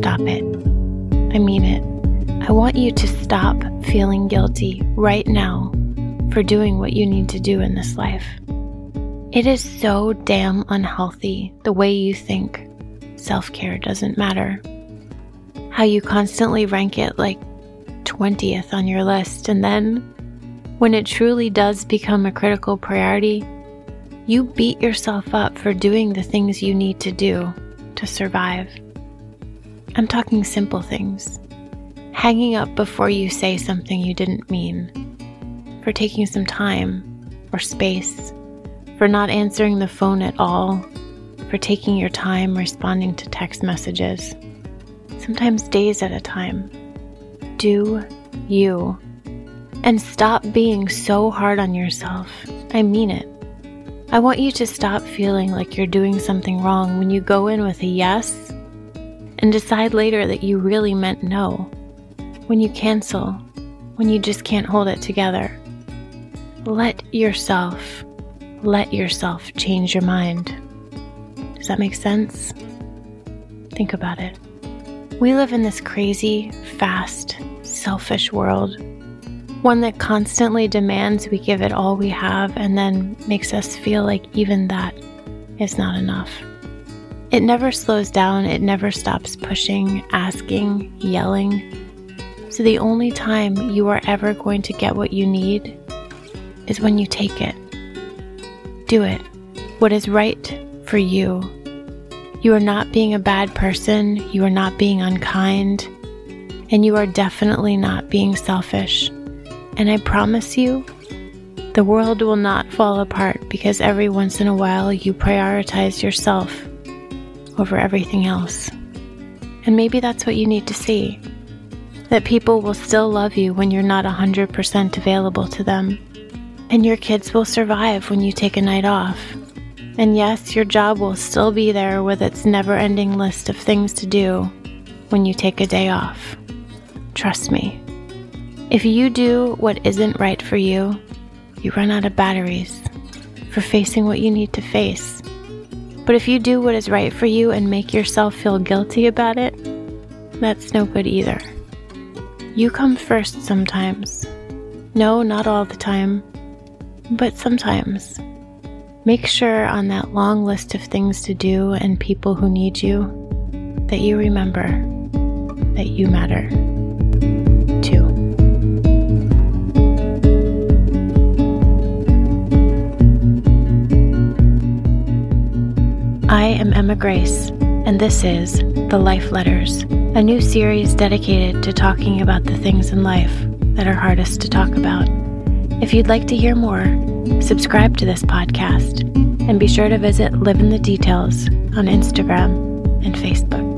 stop it. I mean it. I want you to stop feeling guilty right now for doing what you need to do in this life. It is so damn unhealthy the way you think self care doesn't matter. How you constantly rank it like 20th on your list, and then when it truly does become a critical priority, you beat yourself up for doing the things you need to do to survive. I'm talking simple things. Hanging up before you say something you didn't mean, for taking some time or space, for not answering the phone at all, for taking your time responding to text messages, sometimes days at a time. Do you. And stop being so hard on yourself. I mean it. I want you to stop feeling like you're doing something wrong when you go in with a yes and decide later that you really meant no. When you cancel, when you just can't hold it together. Let yourself, let yourself change your mind. Does that make sense? Think about it. We live in this crazy, fast, selfish world. One that constantly demands we give it all we have and then makes us feel like even that is not enough. It never slows down, it never stops pushing, asking, yelling. So the only time you are ever going to get what you need is when you take it. Do it. What is right for you. You are not being a bad person, you are not being unkind, and you are definitely not being selfish. And I promise you, the world will not fall apart because every once in a while you prioritize yourself over everything else. And maybe that's what you need to see that people will still love you when you're not 100% available to them. And your kids will survive when you take a night off. And yes, your job will still be there with its never ending list of things to do when you take a day off. Trust me. If you do what isn't right for you, you run out of batteries for facing what you need to face. But if you do what is right for you and make yourself feel guilty about it, that's no good either. You come first sometimes. No, not all the time, but sometimes. Make sure on that long list of things to do and people who need you that you remember that you matter. I am Emma Grace, and this is The Life Letters, a new series dedicated to talking about the things in life that are hardest to talk about. If you'd like to hear more, subscribe to this podcast and be sure to visit Live in the Details on Instagram and Facebook.